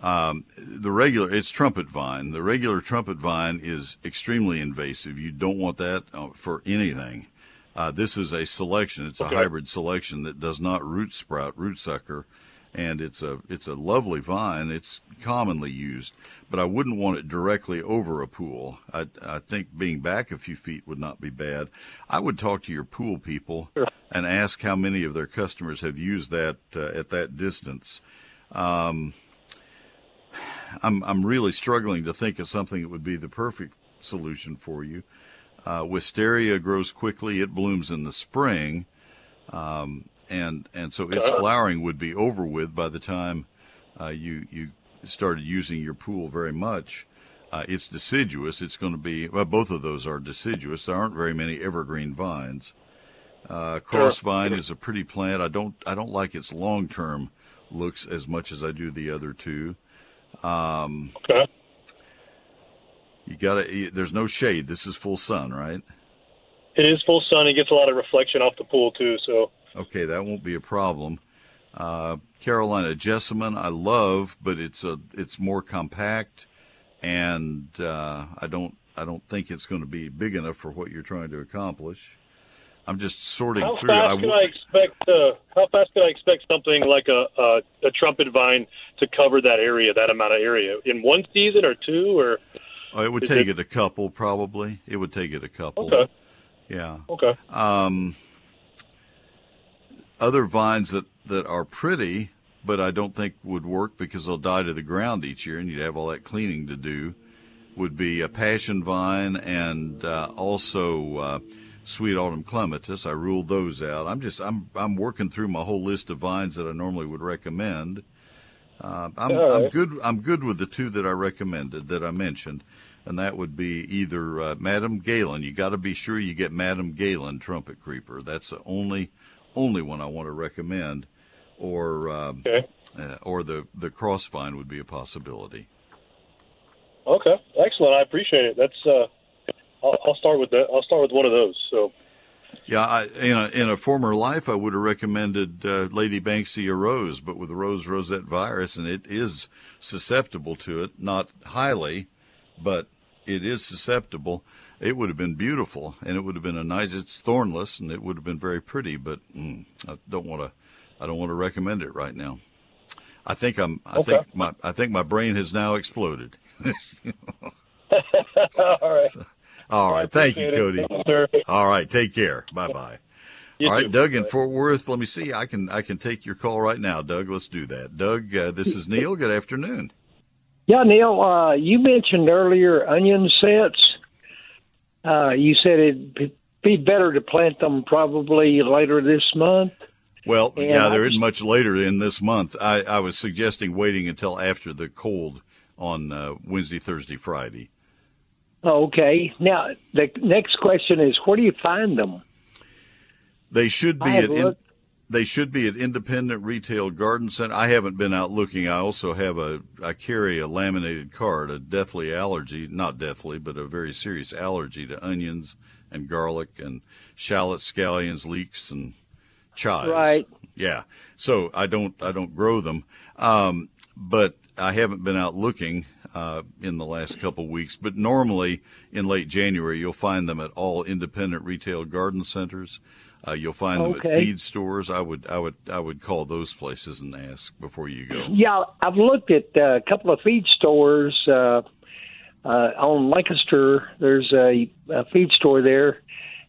Speaker 2: Um, the regular, it's trumpet vine. The regular trumpet vine is extremely invasive. You don't want that uh, for anything. Uh, this is a selection. It's a hybrid selection that does not root sprout, root sucker, and it's a it's a lovely vine. It's commonly used, but I wouldn't want it directly over a pool. I I think being back a few feet would not be bad. I would talk to your pool people and ask how many of their customers have used that uh, at that distance. Um, I'm I'm really struggling to think of something that would be the perfect solution for you. Uh, wisteria grows quickly; it blooms in the spring, um, and and so its flowering would be over with by the time uh, you you started using your pool very much. Uh, it's deciduous. It's going to be well. Both of those are deciduous. There aren't very many evergreen vines. Uh, cross vine is a pretty plant. I don't I don't like its long term looks as much as I do the other two. Um,
Speaker 14: okay.
Speaker 2: You gotta. There's no shade. This is full sun, right?
Speaker 14: It is full sun. It gets a lot of reflection off the pool too. So
Speaker 2: Okay, that won't be a problem. Uh, Carolina jessamine, I love, but it's a it's more compact, and uh, I don't I don't think it's going to be big enough for what you're trying to accomplish. I'm just sorting
Speaker 14: how
Speaker 2: through.
Speaker 14: fast
Speaker 2: I
Speaker 14: can
Speaker 2: w-
Speaker 14: I expect? Uh, how fast can I expect something like a, a a trumpet vine to cover that area, that amount of area, in one season or two, or
Speaker 2: oh, it would take
Speaker 14: it-
Speaker 2: it a couple, probably. It would take it a couple.
Speaker 14: Okay.
Speaker 2: Yeah.
Speaker 14: Okay.
Speaker 2: Um, other vines that, that are pretty, but I don't think would work because they'll die to the ground each year, and you'd have all that cleaning to do. Would be a passion vine and uh, also uh, sweet autumn clematis. I ruled those out. I'm just I'm I'm working through my whole list of vines that I normally would recommend. Uh, I'm,
Speaker 14: All
Speaker 2: I'm good. I'm good with the two that I recommended that I mentioned, and that would be either uh, Madame Galen. You got to be sure you get Madame Galen trumpet creeper. That's the only only one I want to recommend, or um, uh, or the the crossvine would be a possibility.
Speaker 14: okay, excellent. I appreciate it. That's uh, I'll, I'll start with that. I'll start with one of those. So
Speaker 2: Yeah, I, in a in a former life, I would have recommended uh, Lady Banksia rose, but with the rose rosette virus, and it is susceptible to it, not highly, but it is susceptible. It would have been beautiful, and it would have been a nice. It's thornless, and it would have been very pretty. But mm, I don't want to. I don't want to recommend it right now. I think I'm. I
Speaker 14: Okay.
Speaker 2: think my. I think my brain has now exploded.
Speaker 14: all right.
Speaker 2: All right. Thank you,
Speaker 14: appreciate it.
Speaker 2: Cody. All right. Take care. Bye bye. All right,
Speaker 14: too.
Speaker 2: Doug in Fort Worth. Let me see. I can I can take your call right now, Doug. Let's do that. Doug, uh, this is Neil. Good afternoon.
Speaker 4: Yeah, Neil, uh, you mentioned earlier onion sets. Uh, you said it'd be- be better to plant them probably later this month.
Speaker 2: Well,
Speaker 4: And
Speaker 2: yeah,
Speaker 4: I
Speaker 2: there
Speaker 4: was-
Speaker 2: isn't much later in this month. I, I was suggesting waiting until after the cold on uh, Wednesday, Thursday, Friday.
Speaker 4: Okay. Now, the next question is where do you find them?
Speaker 2: They should be at in, they should be at independent retail garden center. I haven't been out looking. I also have a I carry a laminated card, a deathly allergy, not deathly, but a very serious allergy to onions and garlic and shallots, scallions, leeks, and chives.
Speaker 4: Right.
Speaker 2: Yeah. So I don't I don't grow them, um, but I haven't been out looking. Uh, in the last couple weeks, but normally in late January you'll find them at all independent retail garden centers. Uh, you'll find them
Speaker 15: Okay.
Speaker 2: at feed stores. I would, I would, I would call those places and ask before you go.
Speaker 15: Yeah, I've looked at uh, a couple of feed stores uh, uh, on Lancaster. There's a, a feed store there.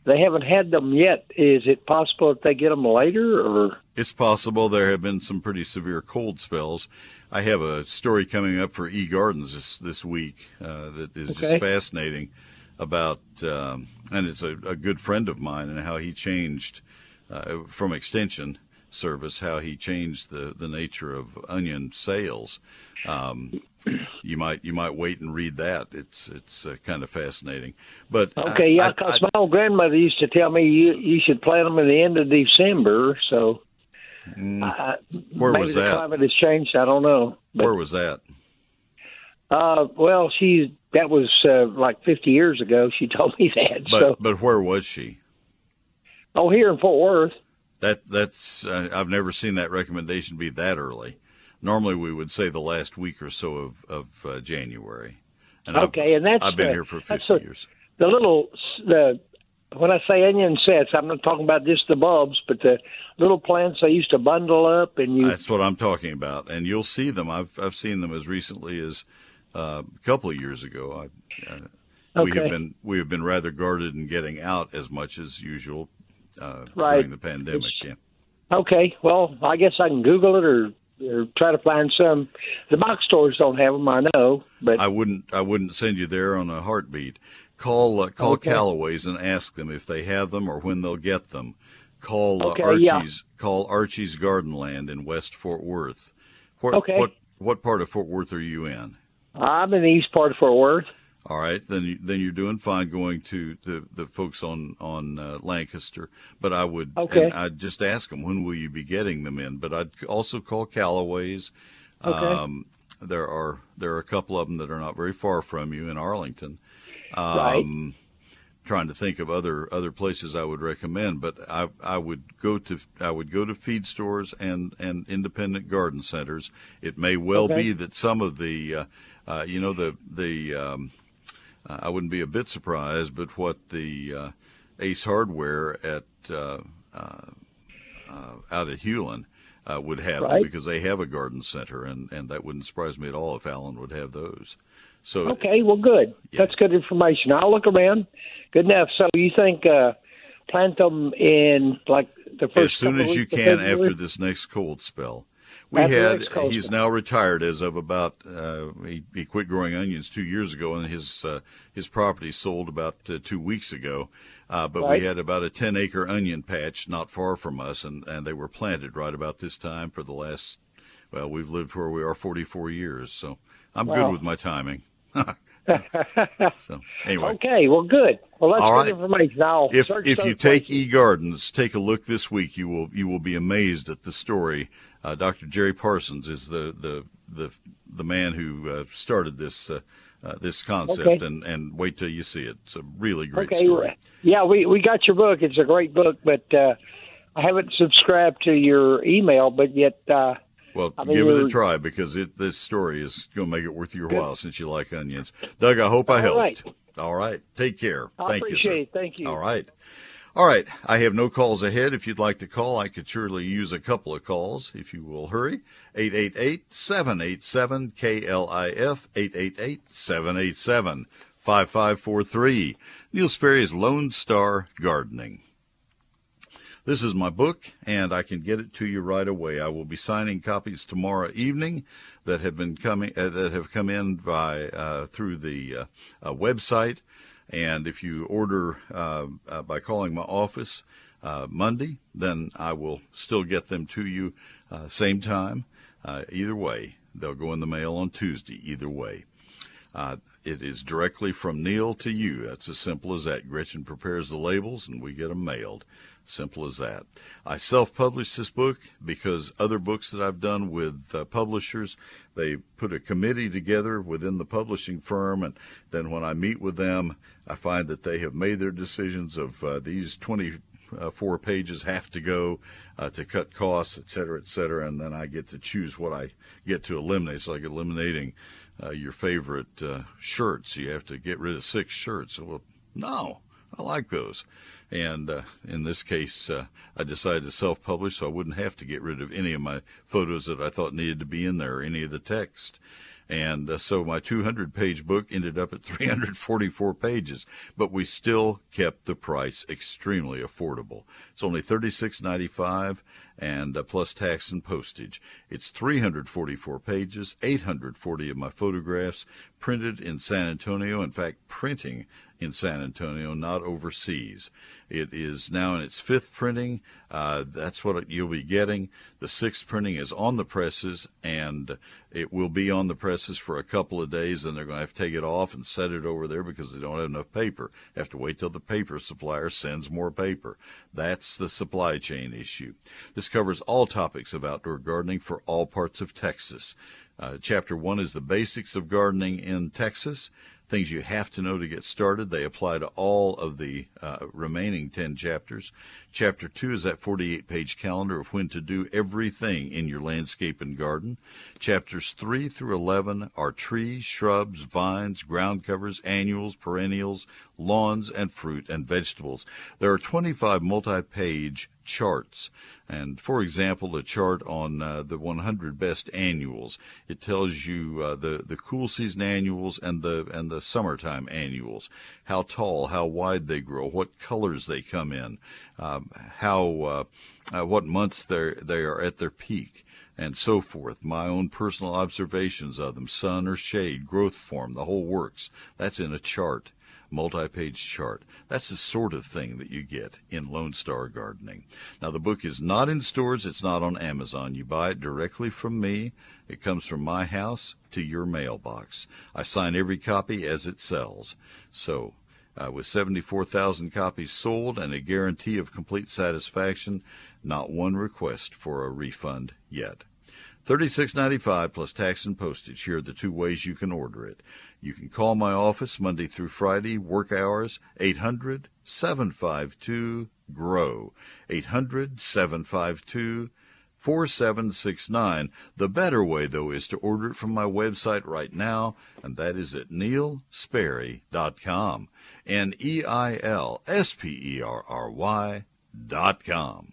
Speaker 15: They haven't had them yet. Is it possible that they get them later, or
Speaker 2: It's possible there have been some pretty severe cold spells. I have a story coming up for E Gardens this this week uh, that is
Speaker 15: Okay.
Speaker 2: just fascinating about, um, and it's a, a good friend of mine and how he changed uh, from extension service, how he changed the the nature of onion sales. Um, you might you might wait and read that. It's it's uh, kind of fascinating. But I-
Speaker 15: okay? Yeah, because my old grandmother used to tell me you you should plant them at the end of December. So
Speaker 2: Mm.
Speaker 15: I,
Speaker 2: Where
Speaker 15: maybe
Speaker 2: was
Speaker 15: the
Speaker 2: that?
Speaker 15: climate has changed. I don't know.
Speaker 2: Where was that?
Speaker 15: Uh, well, she that was uh, like 50 years ago. She told me that.
Speaker 2: But
Speaker 15: so,
Speaker 2: but where was she?
Speaker 15: oh, here in Fort Worth.
Speaker 2: That that's uh, I've never seen that recommendation be that early. Normally, we would say the last week or so of of uh, January. And I've-
Speaker 15: okay, and that's
Speaker 2: I've been
Speaker 15: the-
Speaker 2: here for fifty
Speaker 15: the-
Speaker 2: years.
Speaker 15: The little the when I say onion sets, I'm not talking about just the bulbs, but the little plants I used to bundle up and you.
Speaker 2: That's what I'm talking about, and you'll see them. I've I've seen them as recently as uh, a couple of years ago. I, uh, We have been we have been rather guarded in getting out as much as usual uh,
Speaker 15: Right.
Speaker 2: during the pandemic. Yeah.
Speaker 15: Okay, well, I guess I can Google it or, or try to find some. The box stores don't have them, I know, but
Speaker 2: I wouldn't I wouldn't send you there on a heartbeat. Call uh, call
Speaker 15: Okay.
Speaker 2: Callaway's and ask them if they have them or when they'll get them. Call uh,
Speaker 15: Okay,
Speaker 2: Archie's
Speaker 15: yeah.
Speaker 2: call Archie's Garden Land in West Fort Worth. What,
Speaker 15: Okay.
Speaker 2: What what part of Fort Worth are you in?
Speaker 15: I'm in the east part of Fort Worth.
Speaker 2: All right, then you, then you're doing fine going to the, the folks on on uh, Lancaster. But I would
Speaker 15: Okay.
Speaker 2: and I'd just ask them when will you be getting them in. But I'd also call Callaway's.
Speaker 15: Okay.
Speaker 2: Um, there are there are a couple of them that are not very far from you in Arlington. Um,
Speaker 15: Right.
Speaker 2: Trying to think of other other places I would recommend, but I I would go to I would go to feed stores and and independent garden centers. It may well
Speaker 15: Okay.
Speaker 2: be that some of the uh, uh, you know the the um, uh, I wouldn't be a bit surprised, but what the uh, Ace Hardware at uh, uh, uh, out of Hulen uh, would have
Speaker 15: Right.
Speaker 2: because they have a garden center, and, and that wouldn't surprise me at all if Allen would have those. So
Speaker 15: Okay, well, good. That's good information. I'll look around. Good enough. So you think uh, plant them in like the first
Speaker 2: as soon as you can after this next cold spell. We had he's now retired as of about uh, he, he quit growing onions two years ago and his uh, his property sold about uh, two weeks ago. Uh, but
Speaker 15: Right.
Speaker 2: we had about a 10 acre onion patch not far from us and, and they were planted right about this time for the last well we've lived where we are 44 years so I'm good with my timing. so anyway.
Speaker 15: Okay, well, good. Well, that's
Speaker 2: All right.
Speaker 15: information. I'll
Speaker 2: if if you take. E Gardens, take a look this week. You will you will be amazed at the story. Uh, Dr. Jerry Parsons is the the the the man who uh, started this uh, uh, this concept,
Speaker 15: Okay.
Speaker 2: and and wait till you see it. It's a really great
Speaker 15: okay,
Speaker 2: story.
Speaker 15: yeah, we we got your book. It's a great book, but uh, I haven't subscribed to your email, but yet. Uh,
Speaker 2: Well,
Speaker 15: I mean,
Speaker 2: give it a try because it this story is going to make it worth your while since you like onions. Doug, I hope I
Speaker 15: All
Speaker 2: helped.
Speaker 15: right.
Speaker 2: All right, take care.
Speaker 15: I
Speaker 2: Thank
Speaker 15: appreciate
Speaker 2: you,
Speaker 15: it. Thank you.
Speaker 2: All right. All right. I have no calls ahead. If you'd like to call, I could surely use a couple of calls if you will hurry. 888-787-KLIF, 888-787-5543. Neil Sperry's Lone Star Gardening. This is my book, and I can get it to you right away. I will be signing copies tomorrow evening that have been coming uh, that have come in by uh, through the uh, uh, website. And if you order uh, uh, by calling my office uh, Monday, then I will still get them to you uh, same time. Uh, either way, they'll go in the mail on Tuesday. Either way. It is directly from Neil to you. That's as simple as that. Gretchen prepares the labels and we get them mailed. Simple as that. I self published this book because other books that I've done with uh, publishers, they put a committee together within the publishing firm, and then when I meet with them, I find that they have made their decisions of uh, these 20 uh, pages have to go uh, to cut costs, et cetera, et cetera, and then I get to choose what I get to eliminate. It's like eliminating uh, your favorite uh, shirts. You have to get rid of six shirts. Well, no, I like those. And uh, in this case, uh, I decided to self publish so I wouldn't have to get rid of any of my photos that I thought needed to be in there, or any of the text. And uh, so my 200 page book ended up at 344 pages, but we still kept the price extremely affordable. It's only $36.95 and uh, plus tax and postage. It's 344 pages, 840 of my photographs printed in San Antonio. In fact, printing in San Antonio, not overseas. It is now in its fifth printing. Uh, that's what you'll be getting. The sixth printing is on the presses, and it will be on the presses for a couple of days. And they're going to have to take it off and set it over there because they don't have enough paper. Have to wait till the paper supplier sends more paper. That's the supply chain issue. This covers all topics of outdoor gardening for all parts of Texas. Uh, chapter one is the basics of gardening in Texas things you have to know to get started. They apply to all of the uh, remaining 10 chapters. Chapter 2 is that 48 page calendar of when to do everything in your landscape and garden. Chapters 3 through 11 are trees, shrubs, vines, ground covers, annuals, perennials, lawns, and fruit and vegetables. There are 25 multi page charts. And for example, the chart on uh, the 100 best annuals, it tells you uh, the the cool season annuals and the and the summertime annuals, how tall, how wide they grow, what colors they come in, um, how uh, uh what months they they are at their peak and so forth. My own personal observations of them, sun or shade, growth form, the whole works. That's in a chart multi-page chart. That's the sort of thing that you get in Lone Star Gardening. Now the book is not in stores, it's not on Amazon. You buy it directly from me. It comes from my house to your mailbox. I sign every copy as it sells. So, uh, with 74,000 copies sold and a guarantee of complete satisfaction, not one request for a refund yet. $36.95 plus tax and postage. Here are the two ways you can order it. You can call my office Monday through Friday, work hours, 800 752 GROW. 800 752 4769. The better way, though, is to order it from my website right now, and that is at neilsperry.com. N E I L S P E R R Y com.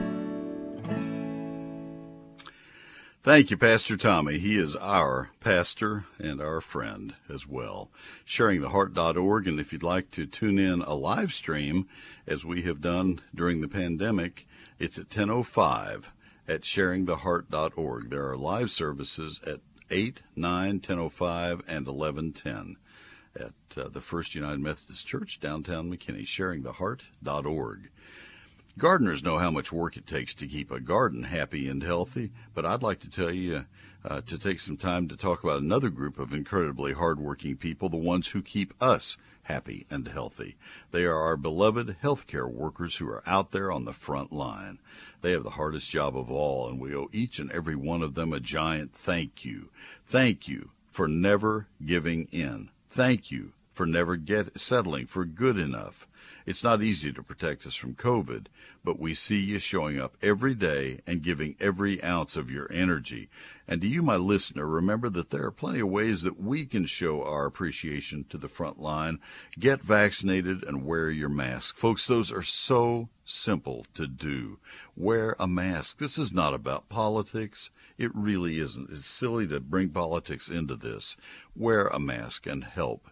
Speaker 2: Thank you, Pastor Tommy. He is our pastor and our friend as well. SharingTheHeart.org, and if you'd like to tune in a live stream, as we have done during the pandemic, it's at 10.05 at SharingTheHeart.org. There are live services at 8, 9, 10.05, and 11.10 at uh, the First United Methodist Church, downtown McKinney, SharingTheHeart.org. Gardeners know how much work it takes to keep a garden happy and healthy, but I'd like to tell you uh, to take some time to talk about another group of incredibly hardworking people, the ones who keep us happy and healthy. They are our beloved healthcare workers who are out there on the front line. They have the hardest job of all, and we owe each and every one of them a giant thank you. Thank you for never giving in. Thank you for never get settling for good enough. It's not easy to protect us from COVID, but we see you showing up every day and giving every ounce of your energy. And to you, my listener, remember that there are plenty of ways that we can show our appreciation to the front line. Get vaccinated and wear your mask. Folks, those are so simple to do. Wear a mask. This is not about politics. It really isn't. It's silly to bring politics into this. Wear a mask and help.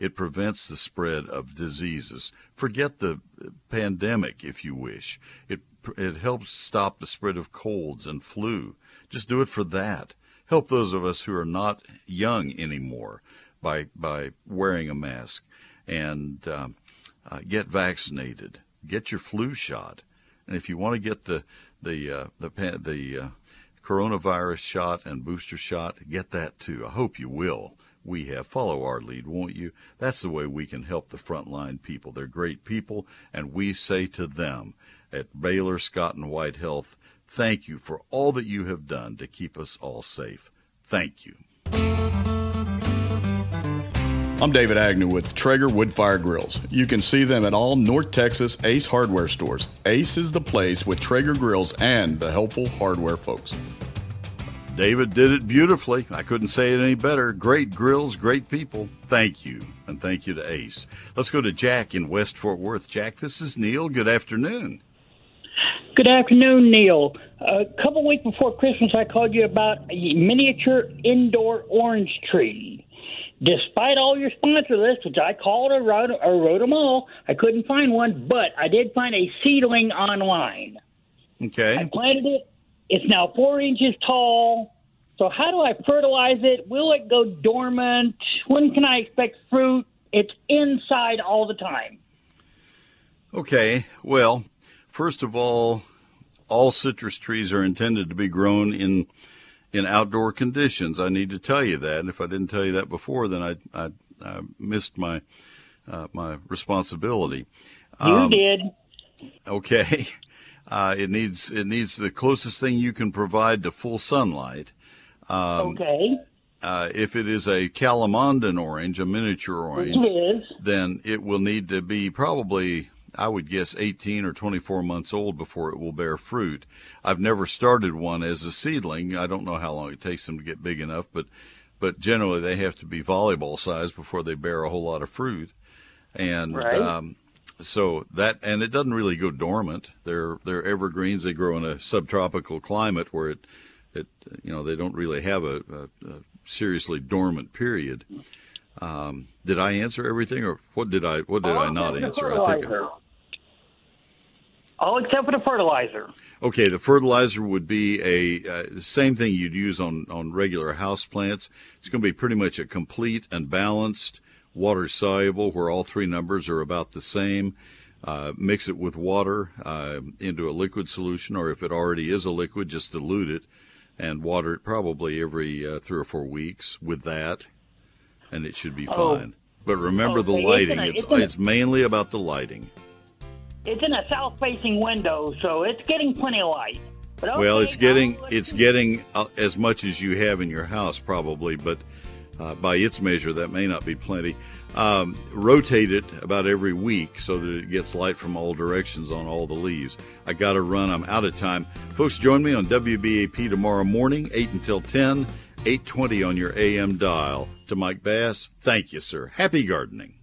Speaker 2: It prevents the spread of diseases. Forget the pandemic, if you wish. It it helps stop the spread of colds and flu. Just do it for that. Help those of us who are not young anymore by by wearing a mask and um, uh, get vaccinated. Get your flu shot, and if you want to get the the uh, the the uh, coronavirus shot and booster shot, get that too. I hope you will. We have. Follow our lead, won't you? That's the way we can help the frontline people. They're great people, and we say to them at Baylor Scott and White Health, thank you for all that you have done to keep us all safe. Thank you.
Speaker 16: I'm David Agnew with Traeger Woodfire Grills. You can see them at all North Texas Ace hardware stores. Ace is the place with Traeger grills and the helpful hardware folks.
Speaker 2: David did it beautifully. I couldn't say it any better. Great grills, great people. Thank you. And thank you to Ace. Let's go to Jack in West Fort Worth. Jack, this is Neil. Good afternoon.
Speaker 17: Good afternoon, Neil. A couple weeks before Christmas, I called you about a miniature indoor orange tree. Despite all your sponsor lists, which I called or wrote, or wrote them all, I couldn't find one, but I did find a seedling online.
Speaker 2: Okay.
Speaker 17: I planted it. It's now four inches tall. So how do I fertilize it? Will it go dormant? When can I expect fruit? It's inside all the time.
Speaker 2: Okay. Well, first of all, all citrus trees are intended to be grown in in outdoor conditions. I need to tell you that. And if I didn't tell you that before, then I, I, I missed my, uh, my responsibility.
Speaker 17: You um, did.
Speaker 2: Okay. Uh, it needs, it needs the closest thing you can provide to full sunlight.
Speaker 17: Um, okay.
Speaker 2: Uh, if it is a Calamondin orange, a miniature orange, then it will need to be probably I would guess 18 or 24 months old before it will bear fruit. I've never started one as a seedling. I don't know how long it takes them to get big enough, but but generally they have to be volleyball size before they bear a whole lot of fruit. And
Speaker 17: right.
Speaker 2: um, so that and it doesn't really go dormant. They're they're evergreens. They grow in a subtropical climate where it it you know they don't really have a, a, a seriously dormant period. Um, did I answer everything, or what did I what did I not answer? I think.
Speaker 17: All except for the fertilizer.
Speaker 2: Okay, the fertilizer would be a uh, same thing you'd use on on regular house plants. It's going to be pretty much a complete and balanced water soluble, where all three numbers are about the same. Uh, mix it with water uh, into a liquid solution, or if it already is a liquid, just dilute it and water it probably every uh, three or four weeks with that, and it should be
Speaker 17: oh.
Speaker 2: fine. But remember
Speaker 17: okay.
Speaker 2: the lighting.
Speaker 17: It's,
Speaker 2: it's,
Speaker 17: it's,
Speaker 2: it's mainly about the lighting.
Speaker 17: It's in a south-facing window, so it's getting plenty of light. Okay,
Speaker 2: well, it's getting it's getting uh, as much as you have in your house probably, but uh, by its measure, that may not be plenty. Um, rotate it about every week so that it gets light from all directions on all the leaves. I got to run. I'm out of time. Folks, join me on WBAP tomorrow morning, 8 until 10, 820 on your AM dial. To Mike Bass, thank you, sir. Happy gardening.